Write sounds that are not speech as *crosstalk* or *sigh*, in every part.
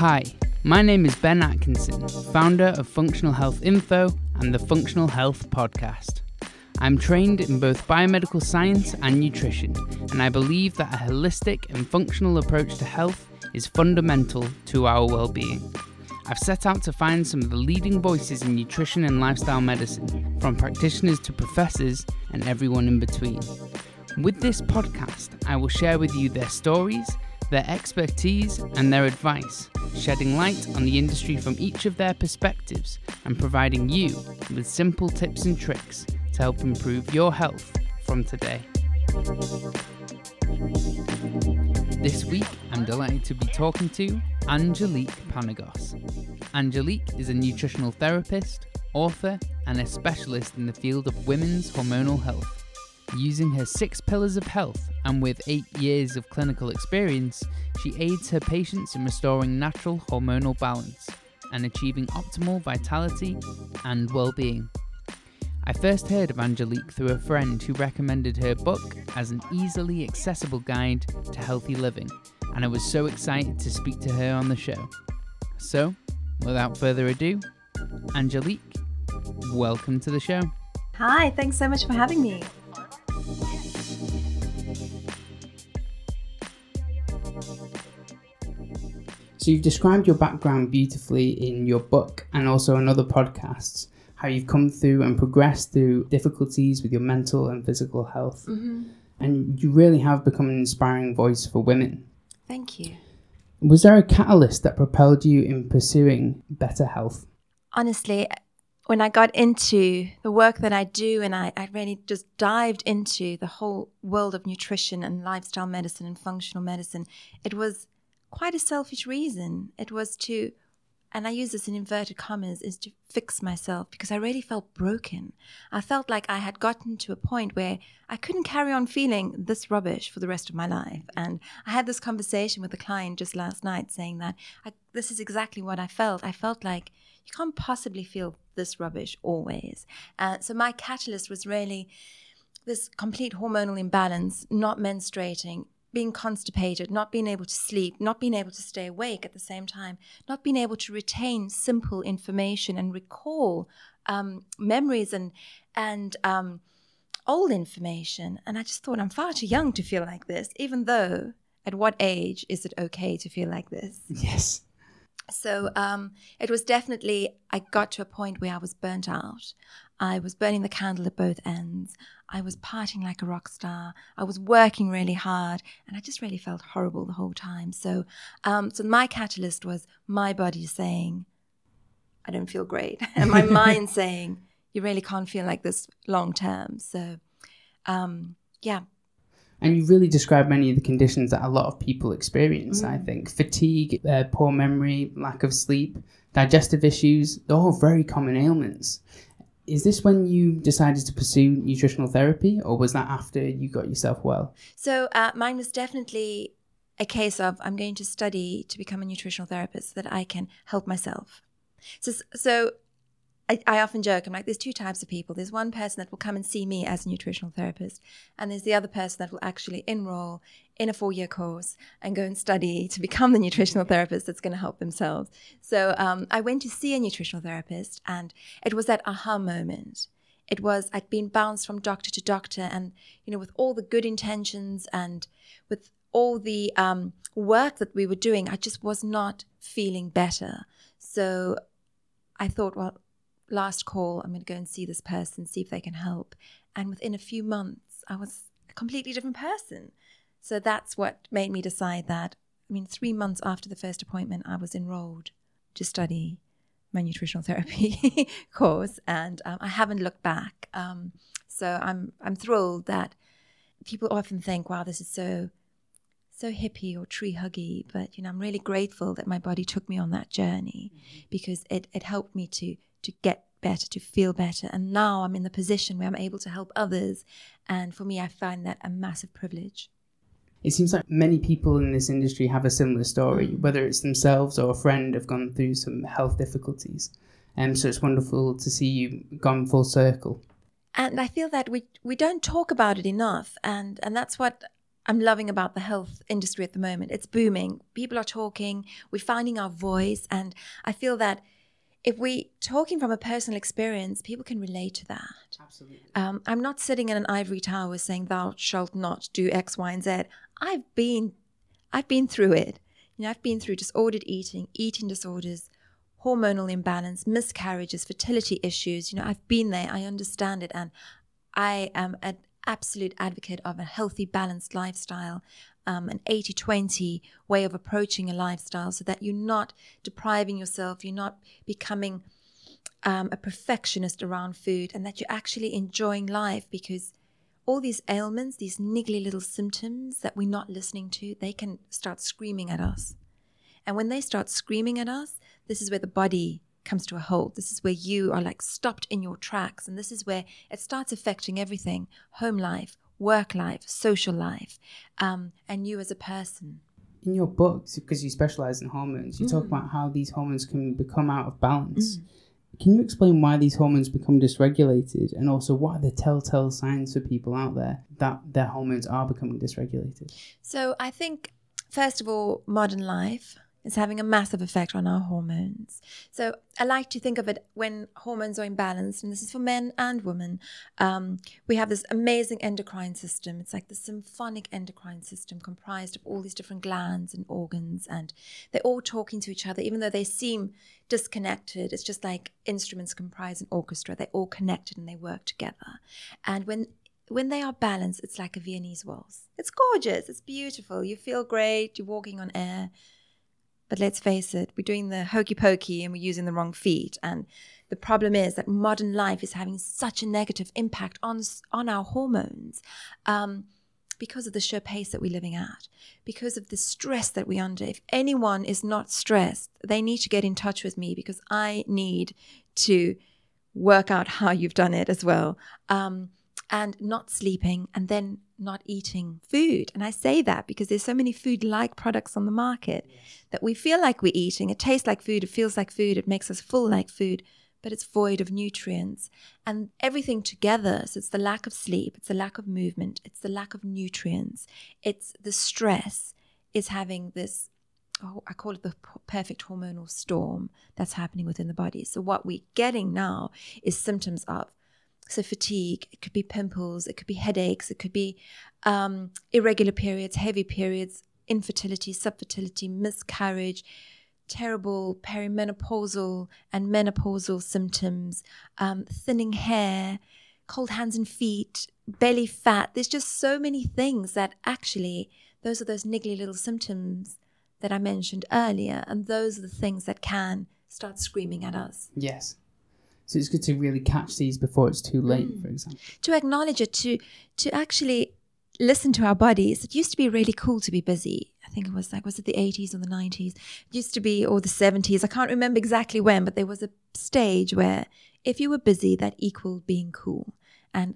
Hi, my name is Ben Atkinson, founder of Functional Health Info and the Functional Health Podcast. I'm trained in both biomedical science and nutrition, and I believe that a holistic and functional approach to health is fundamental to our well-being. I've set out to find some of the leading voices in nutrition and lifestyle medicine, from practitioners to professors and everyone in between. With this podcast, I will share with you their stories, their expertise, and their advice, shedding light on the industry from each of their perspectives and providing you with simple tips and tricks to help improve your health from today. This week, I'm delighted to be talking to Angelique Panagos. Angelique is a nutritional therapist, author, and a specialist in the field of women's hormonal health. Using her six pillars of health and with eight years of clinical experience, she aids her patients in restoring natural hormonal balance and achieving optimal vitality and well being. I first heard of Angelique through a friend who recommended her book as an easily accessible guide to healthy living, and I was so excited to speak to her on the show. So, without further ado, Angelique, welcome to the show. Hi, thanks so much for having me. So, you've described your background beautifully in your book and also in other podcasts how you've come through and progressed through difficulties with your mental and physical health. Mm-hmm. And you really have become an inspiring voice for women. Thank you. Was there a catalyst that propelled you in pursuing better health? Honestly, when I got into the work that I do and I, I really just dived into the whole world of nutrition and lifestyle medicine and functional medicine, it was quite a selfish reason. It was to and I use this in inverted commas, is to fix myself because I really felt broken. I felt like I had gotten to a point where I couldn't carry on feeling this rubbish for the rest of my life. And I had this conversation with a client just last night saying that I, this is exactly what I felt. I felt like you can't possibly feel this rubbish always. Uh, so my catalyst was really this complete hormonal imbalance, not menstruating, being constipated, not being able to sleep, not being able to stay awake at the same time, not being able to retain simple information and recall um, memories and and um, old information. And I just thought I'm far too young to feel like this, even though at what age is it okay to feel like this? Yes. So um, it was definitely, I got to a point where I was burnt out. I was burning the candle at both ends. I was partying like a rock star. I was working really hard, and I just really felt horrible the whole time. So, um, so my catalyst was my body saying, "I don't feel great," *laughs* and my *laughs* mind saying, "You really can't feel like this long term." So, um, yeah. And you really describe many of the conditions that a lot of people experience. Mm. I think fatigue, uh, poor memory, lack of sleep, digestive issues—they're all very common ailments is this when you decided to pursue nutritional therapy, or was that after you got yourself well? So uh, mine was definitely a case of I'm going to study to become a nutritional therapist so that I can help myself. So, so I, I, often joke, I'm like, there's two types of people. There's one person that will come and see me as a nutritional therapist, and there's the other person that will actually enroll in a four year course and go and study to become the nutritional therapist that's going to help themselves. So um, I went to see a nutritional therapist, and it was that aha moment. It was, I'd been bounced from doctor to doctor, and, you know, with all the good intentions and with all the um, work that we were doing, I just was not feeling better. So I thought, well, last call, I'm going to go and see this person, see if they can help. And within a few months, I was a completely different person. So that's what made me decide that. I mean, three months after the first appointment, I was enrolled to study my nutritional *laughs* therapy course, and um, I haven't looked back. Um, so I'm I'm thrilled that people often think, "Wow, this is so so hippie or tree huggy," but you know, I'm really grateful that my body took me on that journey mm-hmm. because it it helped me to to get better, to feel better. And now I'm in the position where I'm able to help others. And for me, I find that a massive privilege. It seems like many people in this industry have a similar story, whether it's themselves or a friend have gone through some health difficulties. And so it's wonderful to see you gone full circle. And I feel that we we don't talk about it enough, and and that's what I'm loving about the health industry at the moment. It's booming. People are talking. We're finding our voice, and I feel that if we talking from a personal experience, people can relate to that. Absolutely. Um, I'm not sitting in an ivory tower saying thou shalt not do X, Y, and Z. I've been, I've been through it. You know, I've been through disordered eating, eating disorders, hormonal imbalance, miscarriages, fertility issues. You know, I've been there. I understand it, and I am an absolute advocate of a healthy, balanced lifestyle um, an 80 20 way of approaching a lifestyle so that you're not depriving yourself, you're not becoming um, a perfectionist around food, and that you're actually enjoying life because all these ailments, these niggly little symptoms that we're not listening to, they can start screaming at us. And when they start screaming at us, this is where the body comes to a halt. This is where you are like stopped in your tracks. And this is where it starts affecting everything home life, work life, social life, um, and you as a person. In your books, because you specialize in hormones, you mm. talk about how these hormones can become out of balance. Mm. Can you explain why these hormones become dysregulated and also what are the telltale signs for people out there that their hormones are becoming dysregulated? So, I think, first of all, modern life it's having a massive effect on our hormones. So I like to think of it when hormones are imbalanced, and this is for men and women. Um, we have this amazing endocrine system. It's like the symphonic endocrine system comprised of all these different glands and organs, and they're all talking to each other, even though they seem disconnected. It's just like instruments comprise an orchestra. They're all connected and they work together. And when when they are balanced, it's like a Viennese waltz. It's gorgeous. It's beautiful. You feel great. You're walking on air but let's face it, we're doing the hokey pokey and we're using the wrong feet. And the problem is that modern life is having such a negative impact on, on our hormones um, because of the sheer pace that we're living at, because of the stress that we're under. If anyone is not stressed, they need to get in touch with me because I need to work out how you've done it as well. Um, and not sleeping and then not eating food. And I say that because there's so many food like products on the market yes. that we feel like we're eating. It tastes like food, it feels like food, it makes us full like food, but it's void of nutrients. And everything together, so it's the lack of sleep, it's the lack of movement, it's the lack of nutrients, it's the stress is having this. Oh, I call it the perfect hormonal storm that's happening within the body. So, what we're getting now is symptoms of so, fatigue, it could be pimples, it could be headaches, it could be um, irregular periods, heavy periods, infertility, subfertility, miscarriage, terrible perimenopausal and menopausal symptoms, um, thinning hair, cold hands and feet, belly fat. There's just so many things that actually, those are those niggly little symptoms that I mentioned earlier. And those are the things that can start screaming at us. Yes. So it's good to really catch these before it's too late, mm. for example. To acknowledge it, to to actually listen to our bodies. It used to be really cool to be busy. I think it was like, was it the 80s or the 90s? It used to be, or the 70s. I can't remember exactly when, but there was a stage where if you were busy, that equaled being cool. And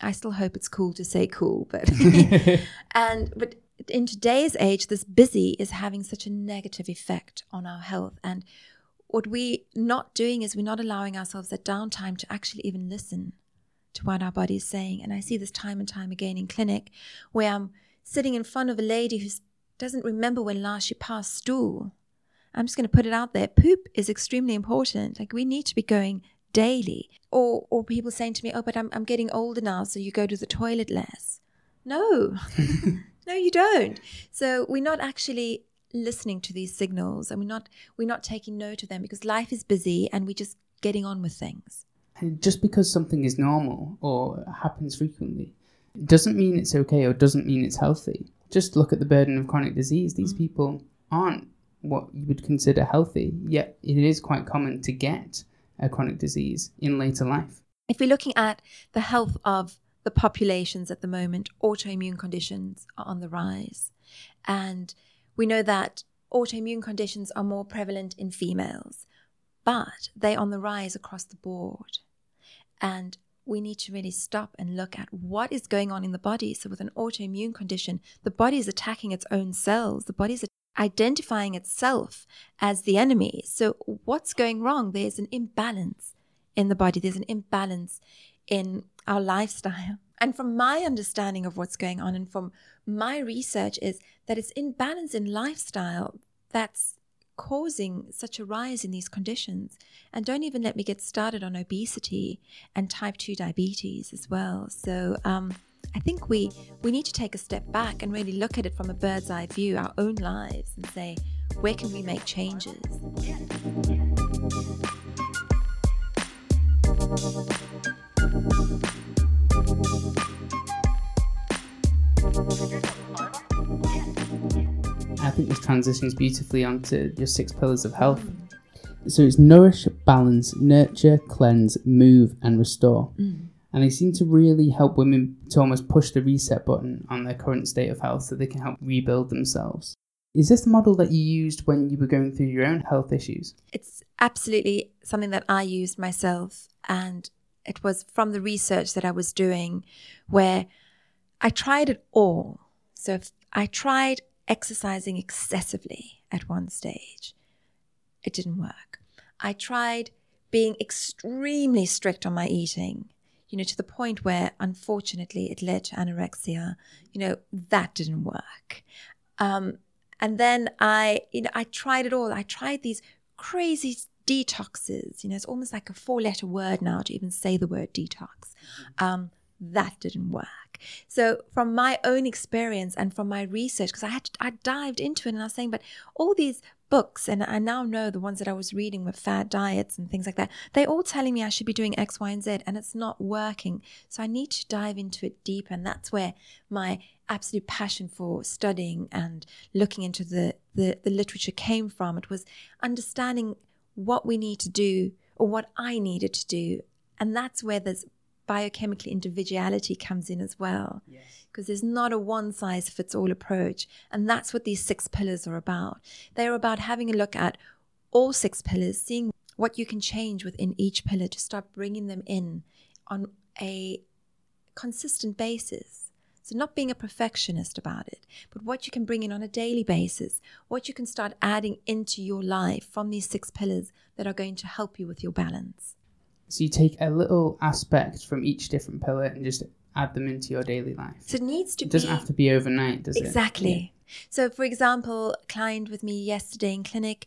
I still hope it's cool to say cool, but *laughs* *laughs* and but in today's age, this busy is having such a negative effect on our health. And what we're not doing is we're not allowing ourselves that downtime to actually even listen to what our body is saying. And I see this time and time again in clinic where I'm sitting in front of a lady who doesn't remember when last she passed stool. I'm just going to put it out there. Poop is extremely important. Like we need to be going daily. Or or people saying to me, "Oh, but I'm I'm getting older now, so you go to the toilet less." No. *laughs* no, you don't. So we're not actually listening to these signals and we're not we're not taking note of them because life is busy and we're just getting on with things. And just because something is normal or happens frequently doesn't mean it's okay or doesn't mean it's healthy. Just look at the burden of chronic disease. These mm. people aren't what you would consider healthy, yet it is quite common to get a chronic disease in later life. If we're looking at the health of the populations at the moment, autoimmune conditions are on the rise. And we know that autoimmune conditions are more prevalent in females, but they're on the rise across the board. And we need to really stop and look at what is going on in the body. So, with an autoimmune condition, the body is attacking its own cells, the body is identifying itself as the enemy. So, what's going wrong? There's an imbalance in the body, there's an imbalance in our lifestyle And from my understanding of what's going on and from my research is that it's imbalance in lifestyle that's causing such a rise in these conditions. And don't even let me get started on obesity and type 2 diabetes as well. So um, I think we, we need to take a step back and really look at it from a bird's eye view, our own lives, and say, where can we make changes? I think this transitions beautifully onto your six pillars of health. So it's nourish, balance, nurture, cleanse, move, and restore. Mm. And they seem to really help women to almost push the reset button on their current state of health so they can help rebuild themselves. Is this the model that you used when you were going through your own health issues? It's absolutely something that I used myself. And it was from the research that I was doing where I tried it all. So I tried exercising excessively at one stage. It didn't work. I tried being extremely strict on my eating, you know, to the point where unfortunately it led to anorexia. You know, that didn't work. Um, and then I, you know, I tried it all. I tried these crazy detoxes. You know, it's almost like a four letter word now to even say the word detox. Um, that didn't work. So from my own experience and from my research, because I had I dived into it and I was saying, but all these books, and I now know the ones that I was reading with fad diets and things like that, they're all telling me I should be doing X, Y, and Z, and it's not working. So I need to dive into it deeper, and that's where my absolute passion for studying and looking into the, the, the literature came from. It was understanding what we need to do or what I needed to do. And that's where this biochemical individuality comes in as well. Because yes. there's not a one size fits all approach. And that's what these six pillars are about. They're about having a look at all six pillars, seeing what you can change within each pillar to start bringing them in on a consistent basis. So, not being a perfectionist about it, but what you can bring in on a daily basis, what you can start adding into your life from these six pillars that are going to help you with your balance. So you take a little aspect from each different pillar and just add them into your daily life. So it needs to it doesn't have to be overnight, does exactly. it? Exactly. Yeah. So for example, a client with me yesterday in clinic,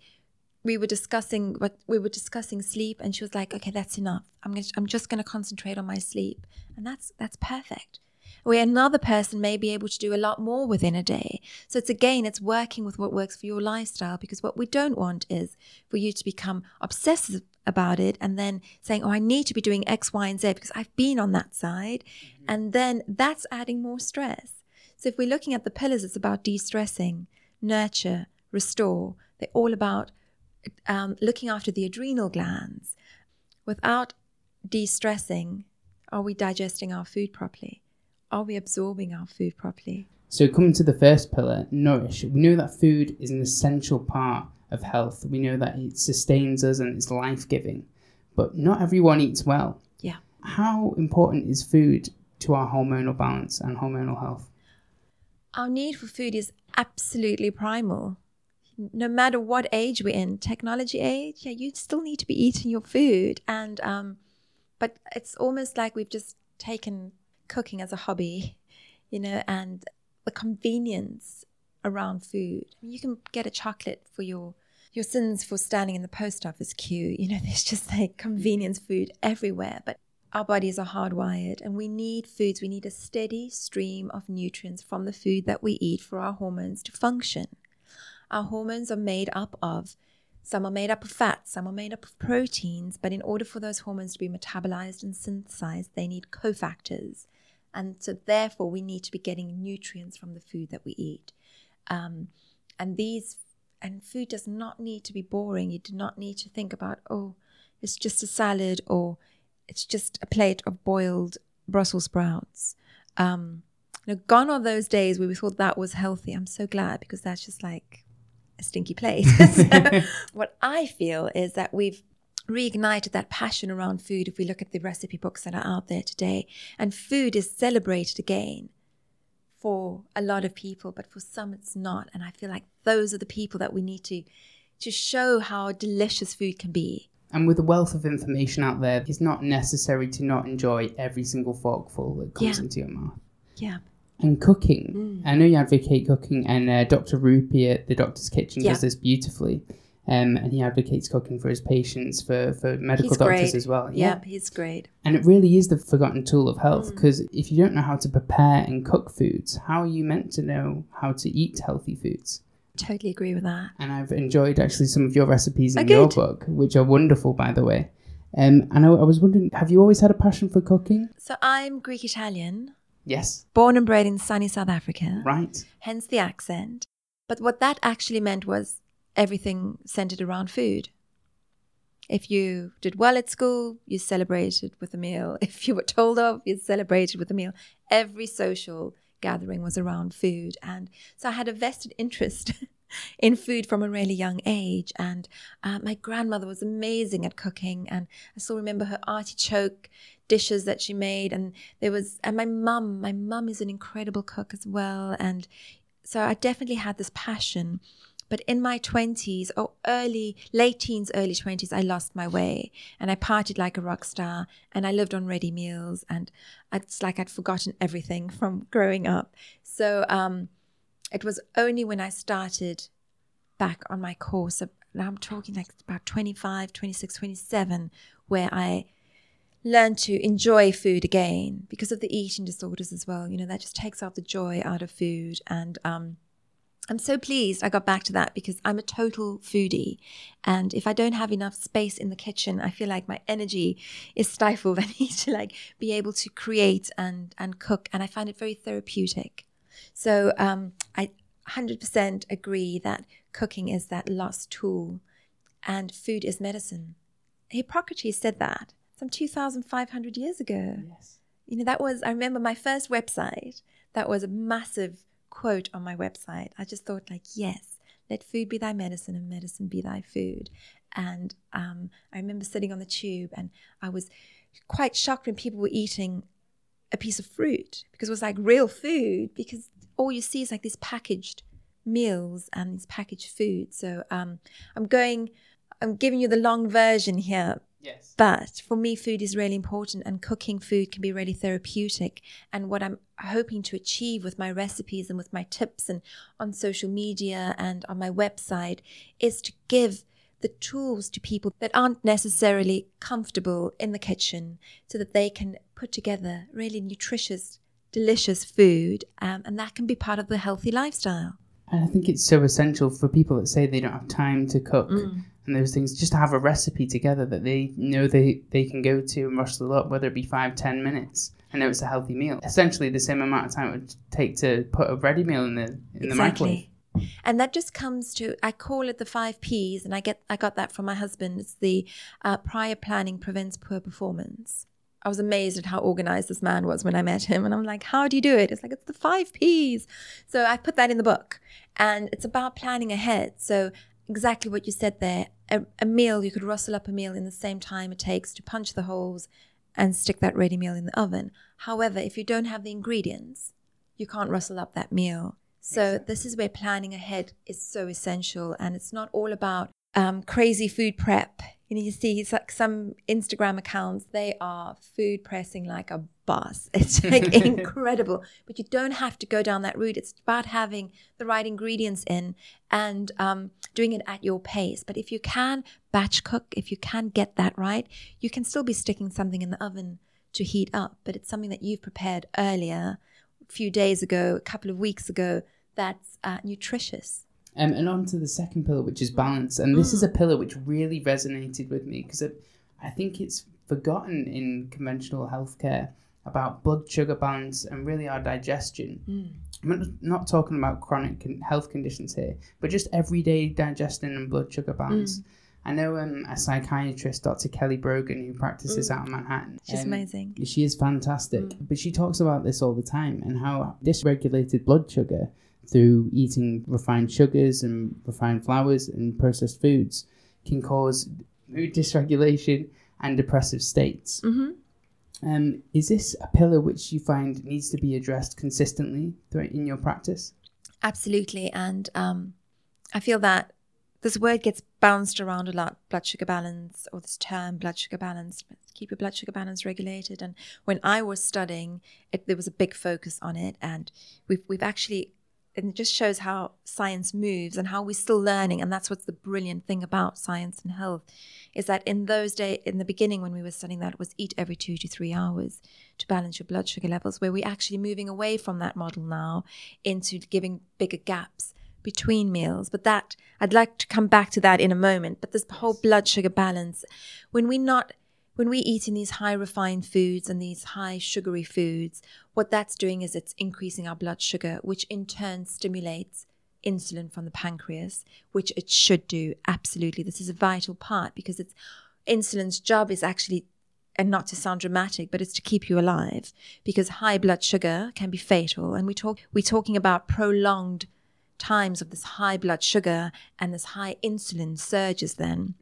we were discussing what we were discussing sleep and she was like, "Okay, that's enough. I'm going to, I'm just going to concentrate on my sleep." And that's that's perfect where another person may be able to do a lot more within a day. So it's again, it's working with what works for your lifestyle because what we don't want is for you to become obsessive about it and then saying, oh, I need to be doing X, Y, and Z because I've been on that side. Mm-hmm. And then that's adding more stress. So if we're looking at the pillars, it's about de stressing, nurture, restore. They're all about um, looking after the adrenal glands. Without de stressing, are we digesting our food properly? Are we absorbing our food properly? So, coming to the first pillar, nourish, we know that food is an essential part of health. We know that it sustains us and it's life giving, but not everyone eats well. Yeah. How important is food to our hormonal balance and hormonal health? Our need for food is absolutely primal. No matter what age we're in, technology age, yeah, you still need to be eating your food. And, um, but it's almost like we've just taken cooking as a hobby, you know, and the convenience around food. You can get a chocolate for your your sins for standing in the post office queue. You know, *laughs* there's just like convenience food everywhere. But our bodies are hardwired and we need foods. We need a steady stream of nutrients from the food that we eat for our hormones to function. Our hormones are made up of some are made up of fats, some are made up of proteins, but in order for those hormones to be metabolized and synthesized, they need cofactors. And so, therefore, we need to be getting nutrients from the food that we eat. Um, and these, and food does not need to be boring. You do not need to think about, oh, it's just a salad or it's just a plate of boiled Brussels sprouts. Um, you know, gone are those days where we thought that was healthy. I'm so glad because that's just like a stinky plate. *laughs* so *laughs* what I feel is that we've reignited that passion around food if we look at the recipe books that are out there today. And food is celebrated again for a lot of people, but for some it's not. And I feel like those are the people that we need to to show how delicious food can be. And with the wealth of information out there, it's not necessary to not enjoy every single forkful that comes Yeah. into your mouth. Yeah. And cooking. Mm. I know you advocate cooking, and uh, Dr. Rupy at the Doctor's Kitchen Yeah. does this beautifully. Um, and he advocates cooking for his patients, for, for medical He's doctors great. as well. Yep, he's great. And it really is the forgotten tool of health Mm. because if you don't know how to prepare and cook foods, how are you meant to know how to eat healthy foods? Totally agree with that. And I've enjoyed actually some of your recipes in Oh, your book, which are wonderful, by the way. Um, and I, I was wondering, have you always had a passion for cooking? So I'm Greek Italian, Yes. born and bred in sunny South Africa, Right. hence the accent. But what that actually meant was everything centered around food. If you did well at school, you celebrated with a meal. *laughs* If you were told off, you celebrated with a meal. Every social gathering was around food. And so I had a vested interest *laughs* in food from a really young age. And uh, my grandmother was amazing at cooking. And I still remember her artichoke dishes that she made. And there was, and my mum, my mum is an incredible cook as well. And so I definitely had this passion. But in my 20s or early, late teens, early 20s, I lost my way and I partied like a rock star and I lived on ready meals and it's like I'd forgotten everything *laughs* from growing up. So um, it was only when I started back on my course, now I'm talking like about 25, 26, 27, where I learned to enjoy food again because of the eating disorders as well. You know, that just takes out the joy out of food. And um, I'm so pleased I got back to that because I'm a total foodie. And if I don't have enough space in the kitchen, I feel like my energy is stifled. *laughs* I need to like be able to create and, and cook. And I find it very therapeutic. So um, I 100% agree that cooking is that lost tool and food is medicine. Hippocrates said that some 2,500 years ago. Yes. You know, that was, I remember my first website, that was a massive quote on my website. I just thought, like, yes, let food be thy medicine and medicine be thy food. And um, I remember sitting on the tube and I was quite shocked when people were eating a piece of fruit because it was like real food because all you see is like these packaged meals and these packaged food. So um, I'm going, I'm giving you the long version here, Yes. but for me, food is really important, and cooking food can be really therapeutic. And what I'm hoping to achieve with my recipes and with my tips and on social media and on my website is to give the tools to people that aren't necessarily comfortable in the kitchen so that they can put together really nutritious, delicious food. Um, and that can be part of the healthy lifestyle. And I think it's so essential for people that say they don't have time to cook and those things, just to have a recipe together that they know they, they can go to and rustle up, whether it be five, ten minutes. I know it's a healthy meal. Essentially, the same amount of time it would take to put a ready meal in the in the microwave. And that just comes to I call it the five P's, and I get I got that from my husband. It's the uh, prior planning prevents poor performance. I was amazed at how organized this man was when I met him, and I'm like, "How do you do it?" It's like it's the five P's. So I put that in the book, and it's about planning ahead. So exactly what you said there. A, a meal you could rustle up a meal in the same time it takes to punch the holes and stick that ready meal in the oven. However, if you don't have the ingredients, you can't rustle up that meal. So this is where planning ahead is so essential, and it's not all about um, crazy food prep. You know, you see it's like some Instagram accounts; they are food pressing like a boss. *laughs* It's like *laughs* incredible, but you don't have to go down that route. It's about having the right ingredients in and um, doing it at your pace. But if you can batch cook, if you can get that right, you can still be sticking something in the oven to heat up. But it's something that you've prepared earlier, a few days ago, a couple of weeks ago. That's uh, nutritious. Um, and on to the second pillar, which is balance. And this is a pillar which really resonated with me because I think it's forgotten in conventional healthcare about blood sugar balance and really our digestion. I'm not- talking about chronic con- health conditions here, but just everyday digestion and blood sugar balance. I know um, a psychiatrist, Dr. Kelly Brogan, who practices out of Manhattan. She's um, amazing. she is fantastic, but she talks about this all the time and how dysregulated blood sugar through eating refined sugars and refined flours and processed foods can cause mood dysregulation and depressive states. hmm Um, is this a pillar which you find needs to be addressed consistently in your practice? Absolutely. And um, I feel that this word gets bounced around a lot blood sugar balance or this term blood sugar balance keep your blood sugar balance regulated and when i was studying it, there was a big focus on it and we've, we've actually and it just shows how science moves and how we're still learning and that's what's the brilliant thing about science and health is that in those days in the beginning when we were studying that it was eat every two to three hours to balance your blood sugar levels where we're actually moving away from that model now into giving bigger gaps between meals. But that i'd like to come back to that in a moment but this whole blood sugar balance when we're not when we eat in these high refined foods and these high sugary foods, what that's doing is it's increasing our blood sugar, which in turn stimulates insulin from the pancreas, which it should do. Absolutely. This is a vital part because it's insulin's job is actually and not to sound dramatic, but it's to keep you alive because high blood sugar can be fatal. And we talk we're talking about prolonged times of this high blood sugar and this high insulin surges then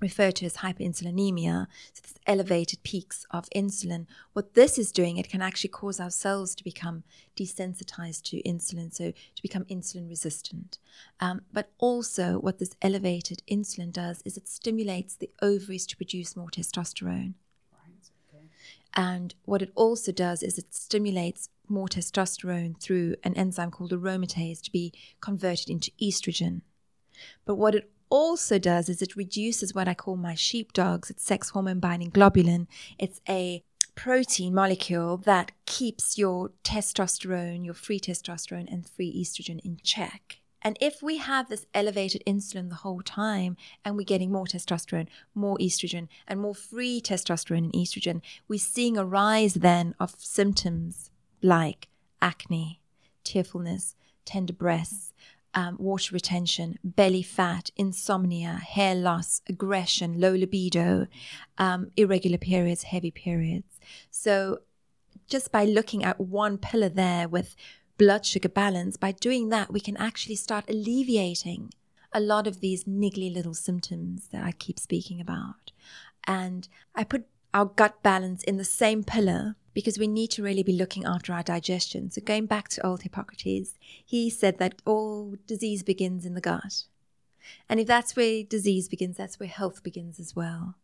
referred to as hyperinsulinemia, so this elevated peaks of insulin. What this is doing, it can actually cause our cells to become desensitized to insulin, so to become insulin resistant. Um, but also, what this elevated insulin does is it stimulates the ovaries to produce more testosterone. And what it also does is it stimulates more testosterone through an enzyme called aromatase to be converted into estrogen. But what it also does is it reduces what I call my sheepdogs. It's sex hormone binding globulin. It's a protein molecule that keeps your testosterone, your free testosterone, and free estrogen in check. And if we have this elevated insulin the whole time and we're getting more testosterone, more estrogen, and more free testosterone and estrogen, we're seeing a rise then of symptoms like acne, tearfulness, tender breasts, um, water retention, belly fat, insomnia, hair loss, aggression, low libido, um, irregular periods, heavy periods. So, just by looking at one pillar there with blood sugar balance, by doing that, we can actually start alleviating a lot of these niggly little symptoms that I keep speaking about. And I put our gut balance in the same pillar because we need to really be looking after our digestion. So, going back to old Hippocrates, he said that all disease begins in the gut. And if that's where disease begins, that's where health begins as well.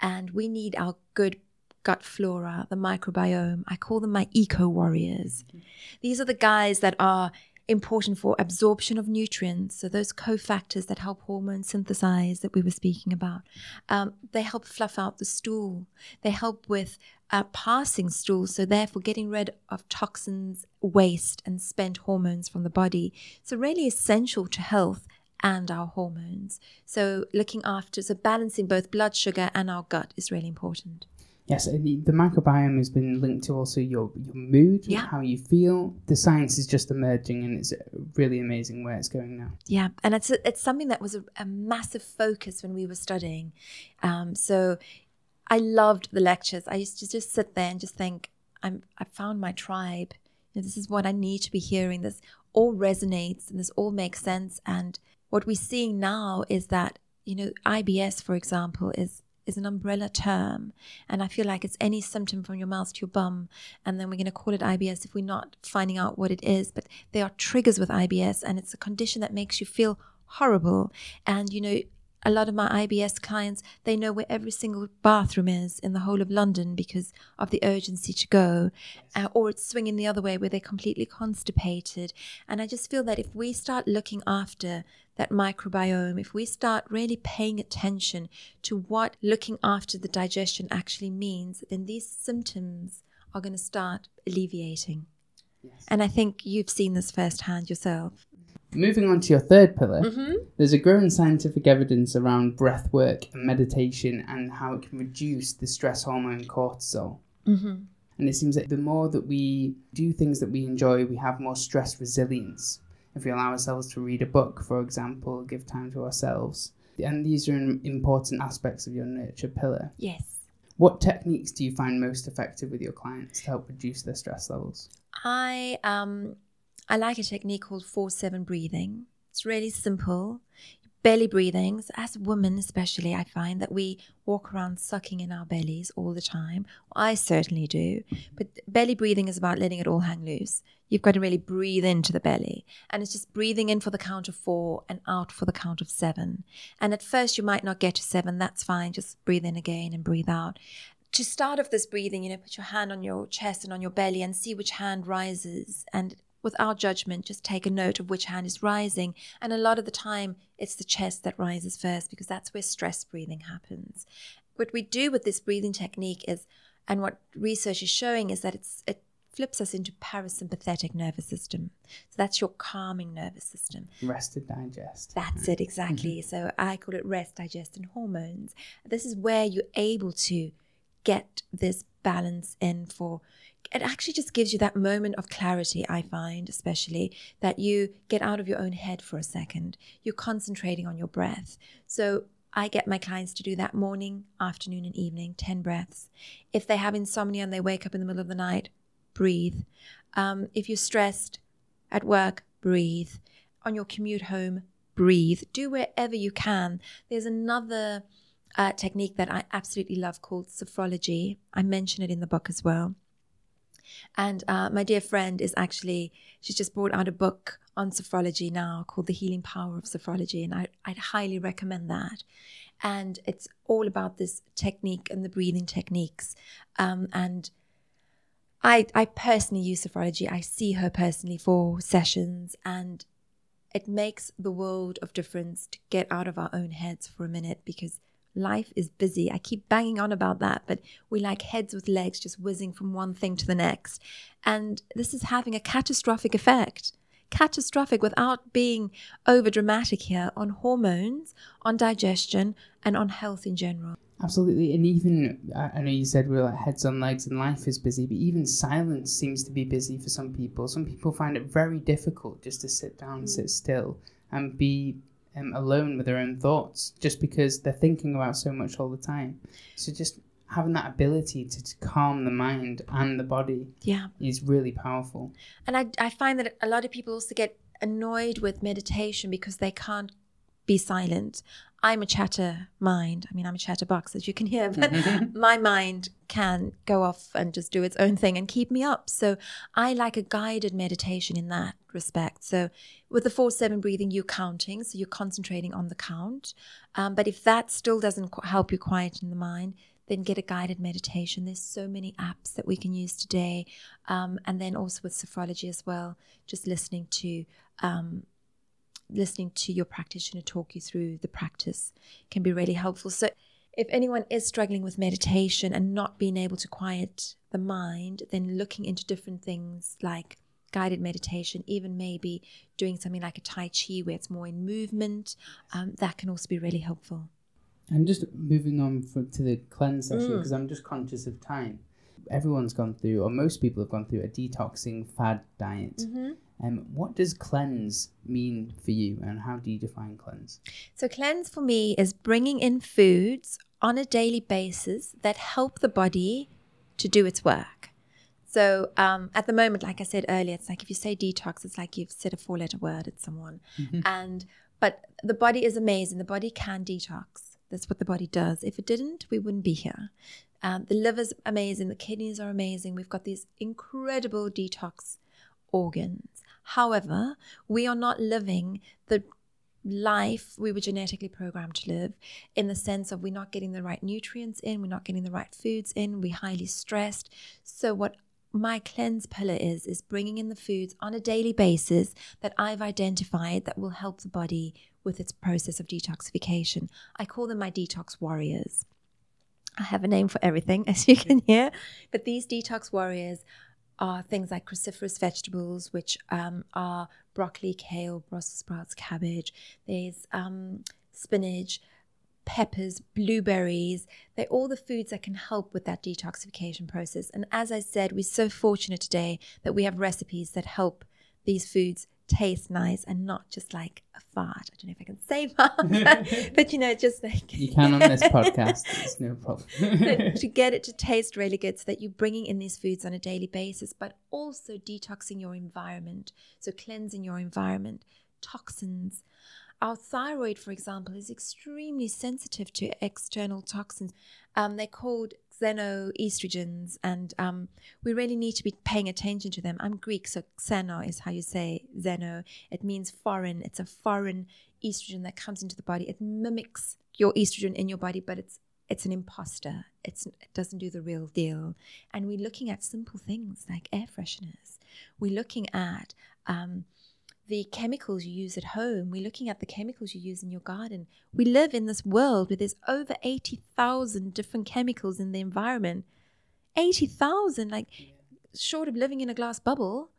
And we need our good gut flora, the microbiome. I call them my eco warriors. Mm-hmm. These are the guys that are important for absorption of nutrients. So those cofactors that help hormones synthesize that we were speaking about, um, they help fluff out the stool. They help with uh, passing stool. So therefore, getting rid of toxins, waste, and spent hormones from the body. So really essential to health and our hormones. So looking after, so balancing both blood sugar and our gut is really important. Yes, the, microbiome has been linked to also your, your mood, yeah. how you feel. The science is just emerging, and it's really amazing where it's going now. Yeah, and it's it's something that was a, a, massive focus when we were studying. Um, so I loved the lectures. I used to just sit there and just think, I'm I found my tribe. You know, this is what I need to be hearing. This all resonates, and this all makes sense. And what we're seeing now is that you know IBS, for example, is is an umbrella term. And I feel like it's any symptom from your mouth to your bum. And then we're going to call it IBS if we're not finding out what it is. But there are triggers with IBS, and it's a condition that makes you feel horrible. And, you know, a lot of my IBS clients, they know where every single bathroom is in the whole of London because of the urgency to go. Uh, or it's swinging the other way where they're completely constipated. And I just feel that if we start looking after that microbiome, if we start really paying attention to what looking after the digestion actually means, then these symptoms are going to start alleviating. Yes. And I think you've seen this firsthand yourself. Moving on to your third pillar, mm-hmm. there's a growing scientific evidence around breath work and meditation and how it can reduce the stress hormone cortisol. Mm-hmm. And it seems that the more that we do things that we enjoy, we have more stress resilience if we allow ourselves to read a book, for example, give time to ourselves. And these are important aspects of your nurture pillar. Yes. What techniques do you find most effective with your clients to help reduce their stress levels? I um I like a technique called four seven breathing. It's really simple. belly breathings, as women especially, I find that we walk around sucking in our bellies all the time. I certainly do. But belly breathing is about letting it all hang loose. You've got to really breathe into the belly. And it's just breathing in for the count of four and out for the count of seven. And at first, you might not get to seven. That's fine. Just breathe in again and breathe out. To start off this breathing, you know, put your hand on your chest and on your belly and see which hand rises and without judgment, just take a note of which hand is rising. And a lot of the time, it's the chest that rises first because that's where stress breathing happens. What we do with this breathing technique is, and what research is showing is that it's, it flips us into parasympathetic nervous system. So that's your calming nervous system. Rest to digest. That's it, exactly. Mm-hmm. So I call it rest, digest, and hormones. This is where you're able to get this balance in for it actually just gives you that moment of clarity, I find, especially that you get out of your own head for a second. You're concentrating on your breath. So I get my clients to do that morning, afternoon, and evening, 10 breaths. If they have insomnia and they wake up in the middle of the night, breathe. Um, if you're stressed at work, breathe. On your commute home, breathe. Do wherever you can. There's another uh, technique that I absolutely love called sophrology. I mention it in the book as well. And uh, my dear friend is actually, she's just brought out a book on sophrology now called The Healing Power of Sophrology. And I, I'd highly recommend that. And it's all about this technique and the breathing techniques. Um, and I, I personally use sophrology. I see her personally for sessions, and it makes the world of difference to get out of our own heads for a minute because Life is busy. I keep banging on about that, but we like heads with legs just whizzing from one thing to the next. And this is having a catastrophic effect. Catastrophic without being over dramatic here on hormones, on digestion, and on health in general. Absolutely. And even, I know you said we're like heads on legs and life is busy, but even silence seems to be busy for some people. Some people find it very difficult just to sit down, mm. sit still, and be um, alone with their own thoughts just because they're thinking about so much all the time. So just having that ability to, to calm the mind and the body yeah. is really powerful. And I, I find that a lot of people also get annoyed with meditation because they can't be silent. I'm a chatter mind. I mean, I'm a chatterbox, as you can hear, but *laughs* *laughs* my mind can go off and just do its own thing and keep me up. So I like a guided meditation in that respect. So with the 4 7 breathing, you're counting, so you're concentrating on the count. Um, but if that still doesn't help you quieten the mind, then get a guided meditation. There's so many apps that we can use today. Um, and then also with sophrology as well, just listening to um, listening to your practitioner talk you through the practice can be really helpful. So, if anyone is struggling with meditation and not being able to quiet the mind, then looking into different things like guided meditation, even maybe doing something like a Tai Chi where it's more in movement, um, that can also be really helpful. And just moving on for, to the cleanse session, because mm. I'm just conscious of time. Everyone's gone through, or most people have gone through, a detoxing fad diet. Mm-hmm. Um, what does cleanse mean for you, and how do you define cleanse? So, cleanse for me is bringing in foods on a daily basis that help the body to do its work. So, um, at the moment, like I said earlier, it's like if you say detox, it's like you've said a four letter word at someone. Mm-hmm. And, but the body is amazing. The body can detox. That's what the body does. If it didn't, we wouldn't be here. Um, the liver's amazing. The kidneys are amazing. We've got these incredible detox organs. However, we are not living the life we were genetically programmed to live in the sense of we're not getting the right nutrients in, we're not getting the right foods in, we're highly stressed. So, what my cleanse pillar is, is bringing in the foods on a daily basis that I've identified that will help the body with its process of detoxification. I call them my detox warriors. I have a name for everything, *laughs* as you can hear, but these detox warriors are things like cruciferous vegetables, which um, are broccoli, kale, Brussels sprouts, cabbage. There's um, spinach, peppers, blueberries. They're all the foods that can help with that detoxification process. And as I said, we're so fortunate today that we have recipes that help these foods taste nice and not just like a fart. I don't know if I can say *laughs* fart, *laughs* but you know, just like you can on this podcast. It's no problem. *laughs* to get it to taste really good, so that you're bringing in these foods on a daily basis, but also detoxing your environment. So cleansing your environment, toxins. our thyroid, for example, is extremely sensitive to external toxins. Um, they're called xenoestrogens, and um, we really need to be paying attention to them. I'm Greek, so xeno is how you say xeno. It means foreign. It's a foreign estrogen that comes into the body. It mimics your estrogen in your body, but it's it's an imposter. It's, it doesn't do the real deal. And we're looking at simple things like air fresheners. We're looking at um, the chemicals you use at home. We're looking at the chemicals you use in your garden. We live in this world where there's over 80,000 different chemicals in the environment. 80,000, like short of living in a glass bubble,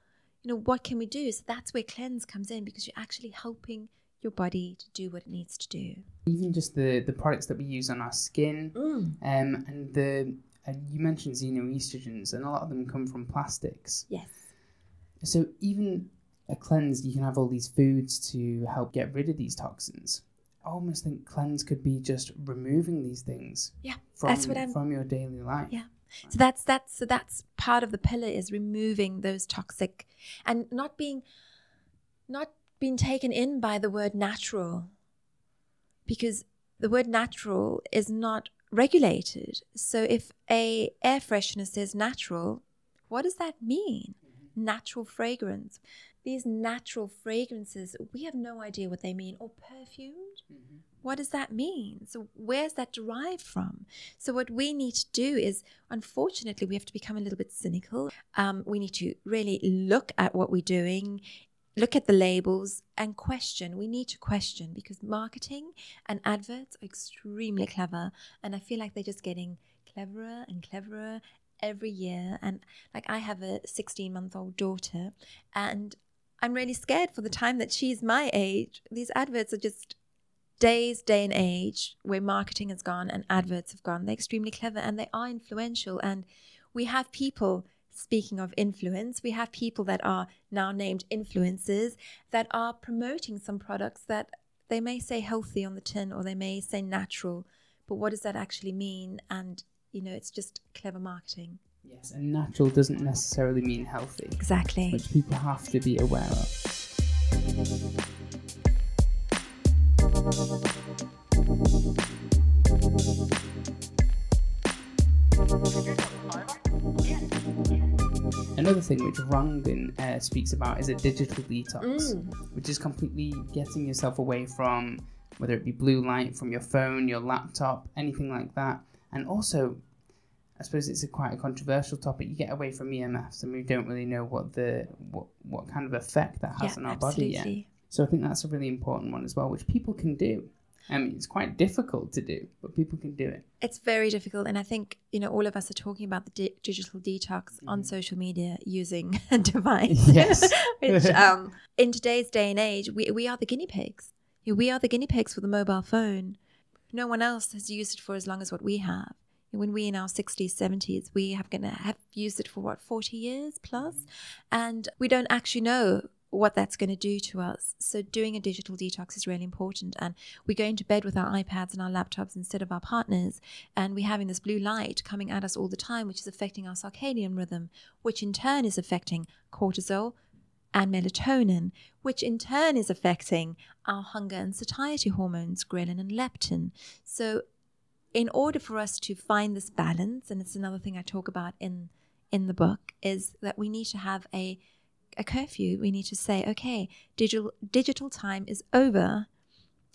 you know, what can we do? So that's where cleanse comes in because you're actually helping your body to do what it needs to do. Even just the, the products that we use on our skin, Mm. um, and the uh, you mentioned xenoestrogens, and a lot of them come from plastics. Yes. So even a cleanse, you can have all these foods to help get rid of these toxins. I almost think cleanse could be just removing these things. Yeah, From, that's what I'm- from your daily life. Yeah. So that's that's so that's part of the pillar is removing those toxic and not being not being taken in by the word natural because the word natural is not regulated. So if a air freshener says natural, what does that mean? Natural fragrance. These natural fragrances, we have no idea what they mean. Or perfumed? What does that mean? So where's that derived from? So what we need to do is, unfortunately, we have to become a little bit cynical. Um, we need to really look at what we're doing, look at the labels, and question. We need to question because marketing and adverts are extremely clever, and I feel like they're just getting cleverer and cleverer every year. And like I have a 16 month old daughter, and I'm really scared for the time that she's my age. These adverts are just days, day and age where marketing has gone and adverts have gone. They're extremely clever and they are influential. And we have people, speaking of influence, we have people that are now named influencers that are promoting some products that they may say healthy on the tin or they may say natural. But what does that actually mean? And, you know, it's just clever marketing. Yes, and natural doesn't necessarily mean healthy, Exactly. which people have to be aware of. Another thing which Rangan uh, speaks about is a digital detox, which is completely getting yourself away from whether it be blue light from your phone, your laptop, anything like that. And also, I suppose it's a quite a controversial topic. You get away from EMFs, and we don't really know what the what, what kind of effect that has Yeah, on our body yet. So I think that's a really important one as well, which people can do. I mean, it's quite difficult to do, but people can do it. It's very difficult, and I think you know all of us are talking about the di- digital detox on social media using *laughs* a device. *laughs* Yes. *laughs* Which, um, in today's day and age, we we are the guinea pigs. We are the guinea pigs for the mobile phone. No one else has used it for as long as what we have. When we in our sixties, seventies, we have gonna have used it for what forty years plus, mm-hmm. and we don't actually know what that's going to do to us. So doing a digital detox is really important. And we're going to bed with our iPads and our laptops instead of our partners. And we're having this blue light coming at us all the time, which is affecting our circadian rhythm, which in turn is affecting cortisol and melatonin, which in turn is affecting our hunger and satiety hormones, ghrelin and leptin. So in order for us to find this balance, and it's another thing I talk about in in the book, is that we need to have a a curfew. We need to say, okay, digital digital time is over,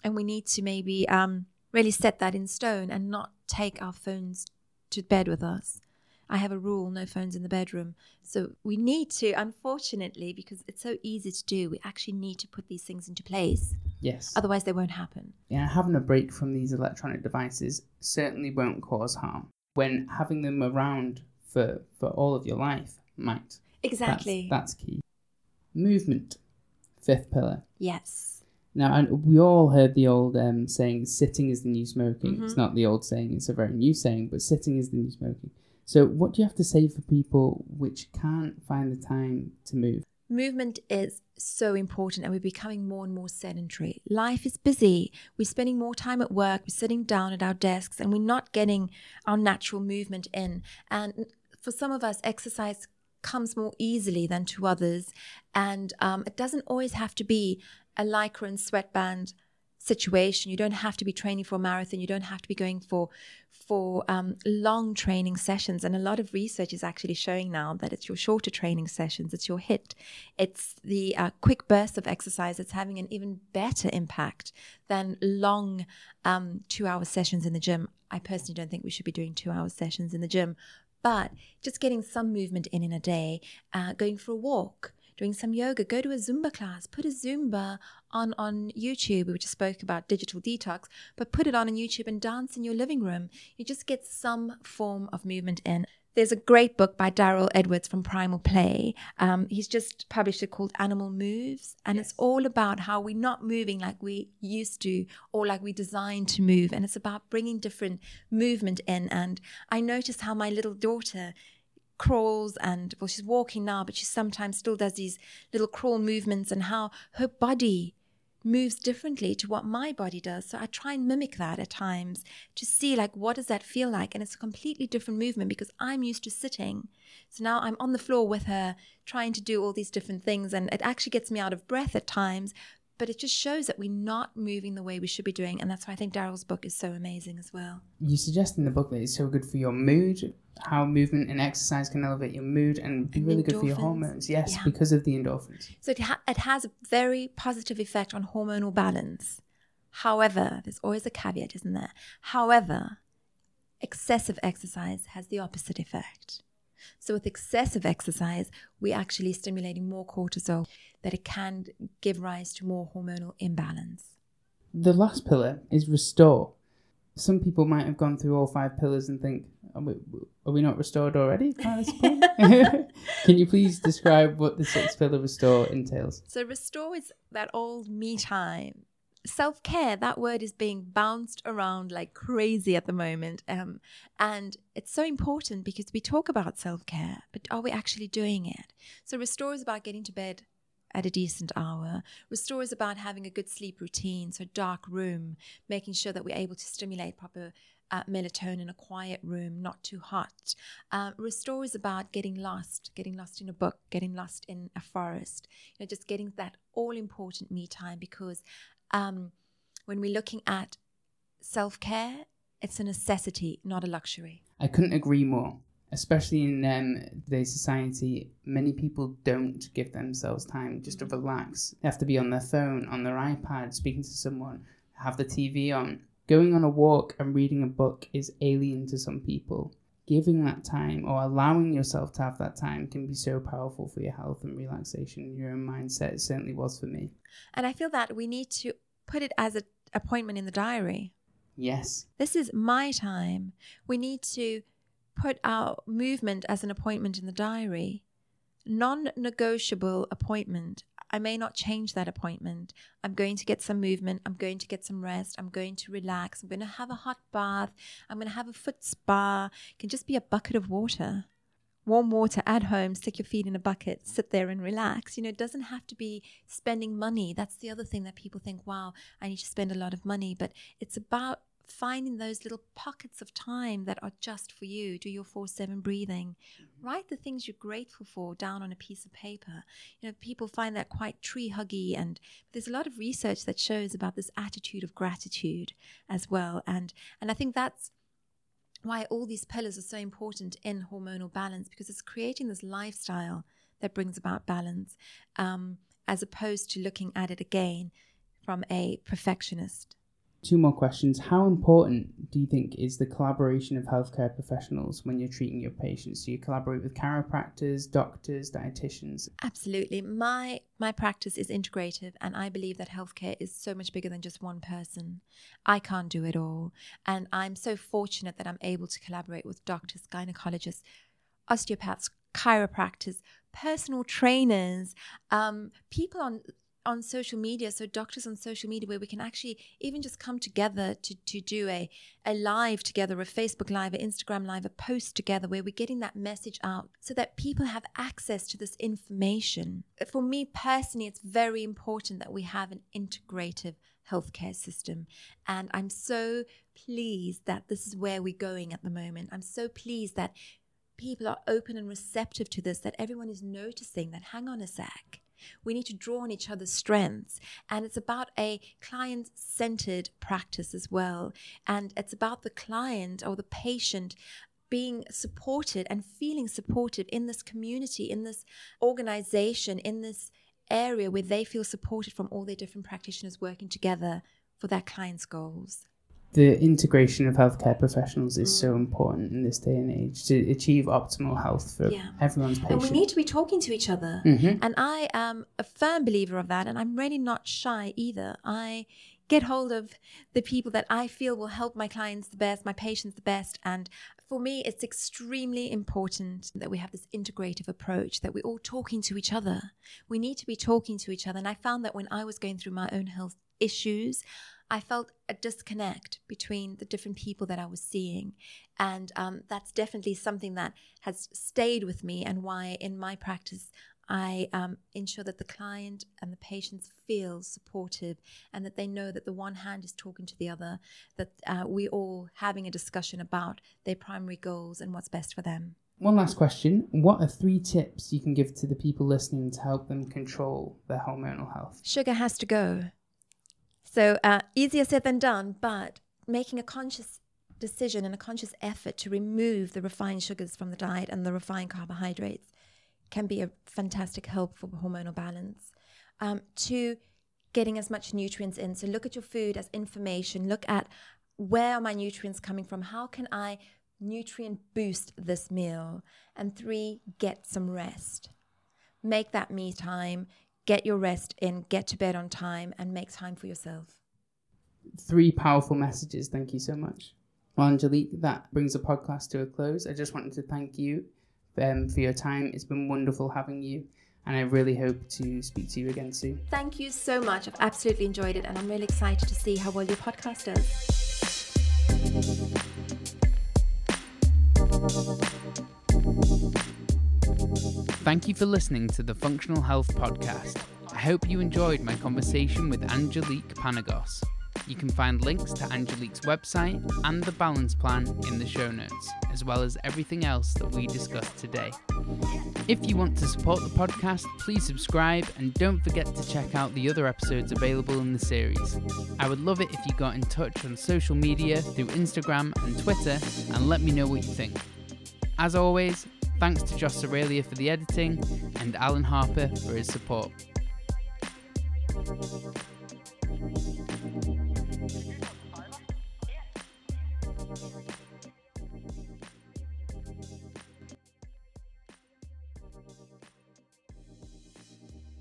and we need to maybe um, really set that in stone and not take our phones to bed with us. I have a rule: no phones in the bedroom. So we need to, unfortunately, because it's so easy to do, we actually need to put these things into place. Yes. Otherwise, they won't happen. yeah, having a break from these electronic devices certainly won't cause harm. When having them around for, for all of your life might. Exactly. That's, that's key. Movement, fifth pillar. yes. Now, and we all heard the old um, saying, sitting is the new smoking. It's Mhm. not the old saying, it's a very new saying, but sitting is the new smoking. So, what do you have to say for people which can't find the time to move? Movement is so important, and we're becoming more and more sedentary. Life is busy. We're spending more time at work, we're sitting down at our desks, and we're not getting our natural movement in. And for some of us, exercise comes more easily than to others. And um, it doesn't always have to be a lycra and sweatband situation. You don't have to be training for a marathon. You don't have to be going for for um, long training sessions. And a lot of research is actually showing now that it's your shorter training sessions. It's your HIIT, It's the uh, quick bursts of exercise that's having an even better impact than long um, two-hour sessions in the gym. I personally don't think we should be doing two-hour sessions in the gym, but just getting some movement in in a day, uh, going for a walk doing some yoga, go to a Zumba class, put a Zumba on, on YouTube. We just spoke about digital detox, but put it on on YouTube and dance in your living room. You just get some form of movement in. There's a great book by Darryl Edwards from Primal Play. Um, he's just published it called Animal Moves, and yes. it's all about how we're not moving like we used to or like we designed to move. And it's about bringing different movement in. And I noticed how my little daughter crawls and well she's walking now but she sometimes still does these little crawl movements and how her body moves differently to what my body does. So i try and mimic that at times to see like what does that feel like? And it's a completely different movement because i'm used to sitting. So now i'm on the floor with her trying to do all these different things and it actually gets me out of breath at times but it just shows that we're not moving the way we should be doing. And that's why I think Darryl's book is so amazing as well. You suggest in the book that it's so good for your mood, how movement and exercise can elevate your mood and be and really endorphins. good for your hormones. Yes, yeah. because of the endorphins. So it, ha- it has a very positive effect on hormonal balance. However, there's always a caveat, isn't there? However, excessive exercise has the opposite effect. So, with excessive exercise, we're actually stimulating more cortisol that it can give rise to more hormonal imbalance. The last pillar is restore. Some people might have gone through all five pillars and think, are we, are we not restored already? Can *laughs* *laughs* you please describe what the sixth pillar restore entails? So, restore is that old me time self care, that word is being bounced around like crazy at the moment. Um, and it's so important because we talk about self care, but are we actually doing it? So, Restore is about getting to bed at a decent hour. Restore is about having a good sleep routine, so dark room, making sure that we're able to stimulate proper uh, melatonin, a quiet room, not too hot. Uh, restore is about getting lost, getting lost in a book, getting lost in a forest, you know, just getting that all important me time because um, when we're looking at self care, it's a necessity, not a luxury. I couldn't agree more. Especially in um, today's society, many people don't give themselves time just to mm-hmm. relax. They have to be on their phone, on their iPad, speaking to someone, have the TV on. Going on a walk and reading a book is alien to some people. Giving that time or allowing yourself to have that time can be so powerful for your health and relaxation, your own mindset. It certainly was for me. And I feel that we need to put it as an appointment in the diary. Yes. This is my time. We need to put our movement as an appointment in the diary. Non negotiable appointment. I may not change that appointment. I'm going to get some movement. I'm going to get some rest. I'm going to relax. I'm going to have a hot bath. I'm going to have a foot spa. It can just be a bucket of water warm water at home, stick your feet in a bucket, sit there and relax. You know, it doesn't have to be spending money. That's the other thing that people think, wow, I need to spend a lot of money. But it's about finding those little pockets of time that are just for you. Do your 4 7 breathing. Mm-hmm. Write the things you're grateful for down on a piece of paper. You know, people find that quite tree huggy, and there's a lot of research that shows about this attitude of gratitude as well. And, and I think that's why all these pillars are so important in hormonal balance because it's creating this lifestyle that brings about balance um, as opposed to looking at it again from a perfectionist Two more questions. How important do you think is the collaboration of healthcare professionals when you're treating your patients? Do you collaborate with chiropractors, doctors, dietitians? Absolutely. My my practice is integrative and I believe that healthcare is so much bigger than just one person. I can't do it all. And I'm so fortunate that I'm able to collaborate with doctors, gynecologists, osteopaths, chiropractors, personal trainers, um, people on on social media so doctors on social media where we can actually even just come together to, to do a, a live together a facebook live a instagram live a post together where we're getting that message out so that people have access to this information. For me personally it's very important that we have an integrative healthcare system. And i'm so pleased that this is where we're going at the moment. I'm so pleased that people are open and receptive to this that everyone is noticing that hang on a sec We need to draw on each other's strengths. And it's about a client centered practice as well. And it's about the client or the patient being supported and feeling supported in this community, in this organization, in this area where they feel supported from all their different practitioners working together for their clients' goals the integration of healthcare professionals is so important in this day and age to achieve optimal health for yeah. everyone's patient. And we need to be talking to each other. Mm-hmm. And I am a firm believer of that, and I'm really not shy either. I get hold of the people that I feel will help my clients the best, my patients the best. And for me, it's extremely important that we have this integrative approach, that we're all talking to each other. We need to be talking to each other. And I found that when I was going through my own health issues, I felt a disconnect between the different people that I was seeing. And um, that's definitely something that has stayed with me, and why in my practice, I um, ensure that the client and the patients feel supportive and that they know that the one hand is talking to the other, that uh, we're all having a discussion about their primary goals and what's best for them. One last question. What are three tips you can give to the people listening to help them control their hormonal health? Sugar has to go. So uh, easier said than done, but making a conscious decision and a conscious effort to remove the refined sugars from the diet and the refined carbohydrates can be a fantastic help for hormonal balance. Um, to getting as much nutrients in. So look at your food as information. Look at where are my nutrients coming from? How can I nutrient boost this meal? And three, get some rest. Make that me time get your rest in, get to bed on time, and make time for yourself. Three powerful messages. Thank you so much. Well, Angelique, that brings the podcast to a close. I just wanted to thank you um, for your time. It's been wonderful having you, and I really hope to speak to you again soon. Thank you so much. I've absolutely enjoyed it, and I'm really excited to see how well your podcast does. Thank you for listening to the Functional Health Podcast. I hope you enjoyed my conversation with Angelique Panagos. You can find links to Angelique's website and the balance plan in the show notes, as well as everything else that we discussed today. If you want to support the podcast, please subscribe and don't forget to check out the other episodes available in the series. I would love it if you got in touch on social media through Instagram and Twitter and let me know what you think. As always, Thanks to Josh Aurelia for the editing and Alan Harper for his support.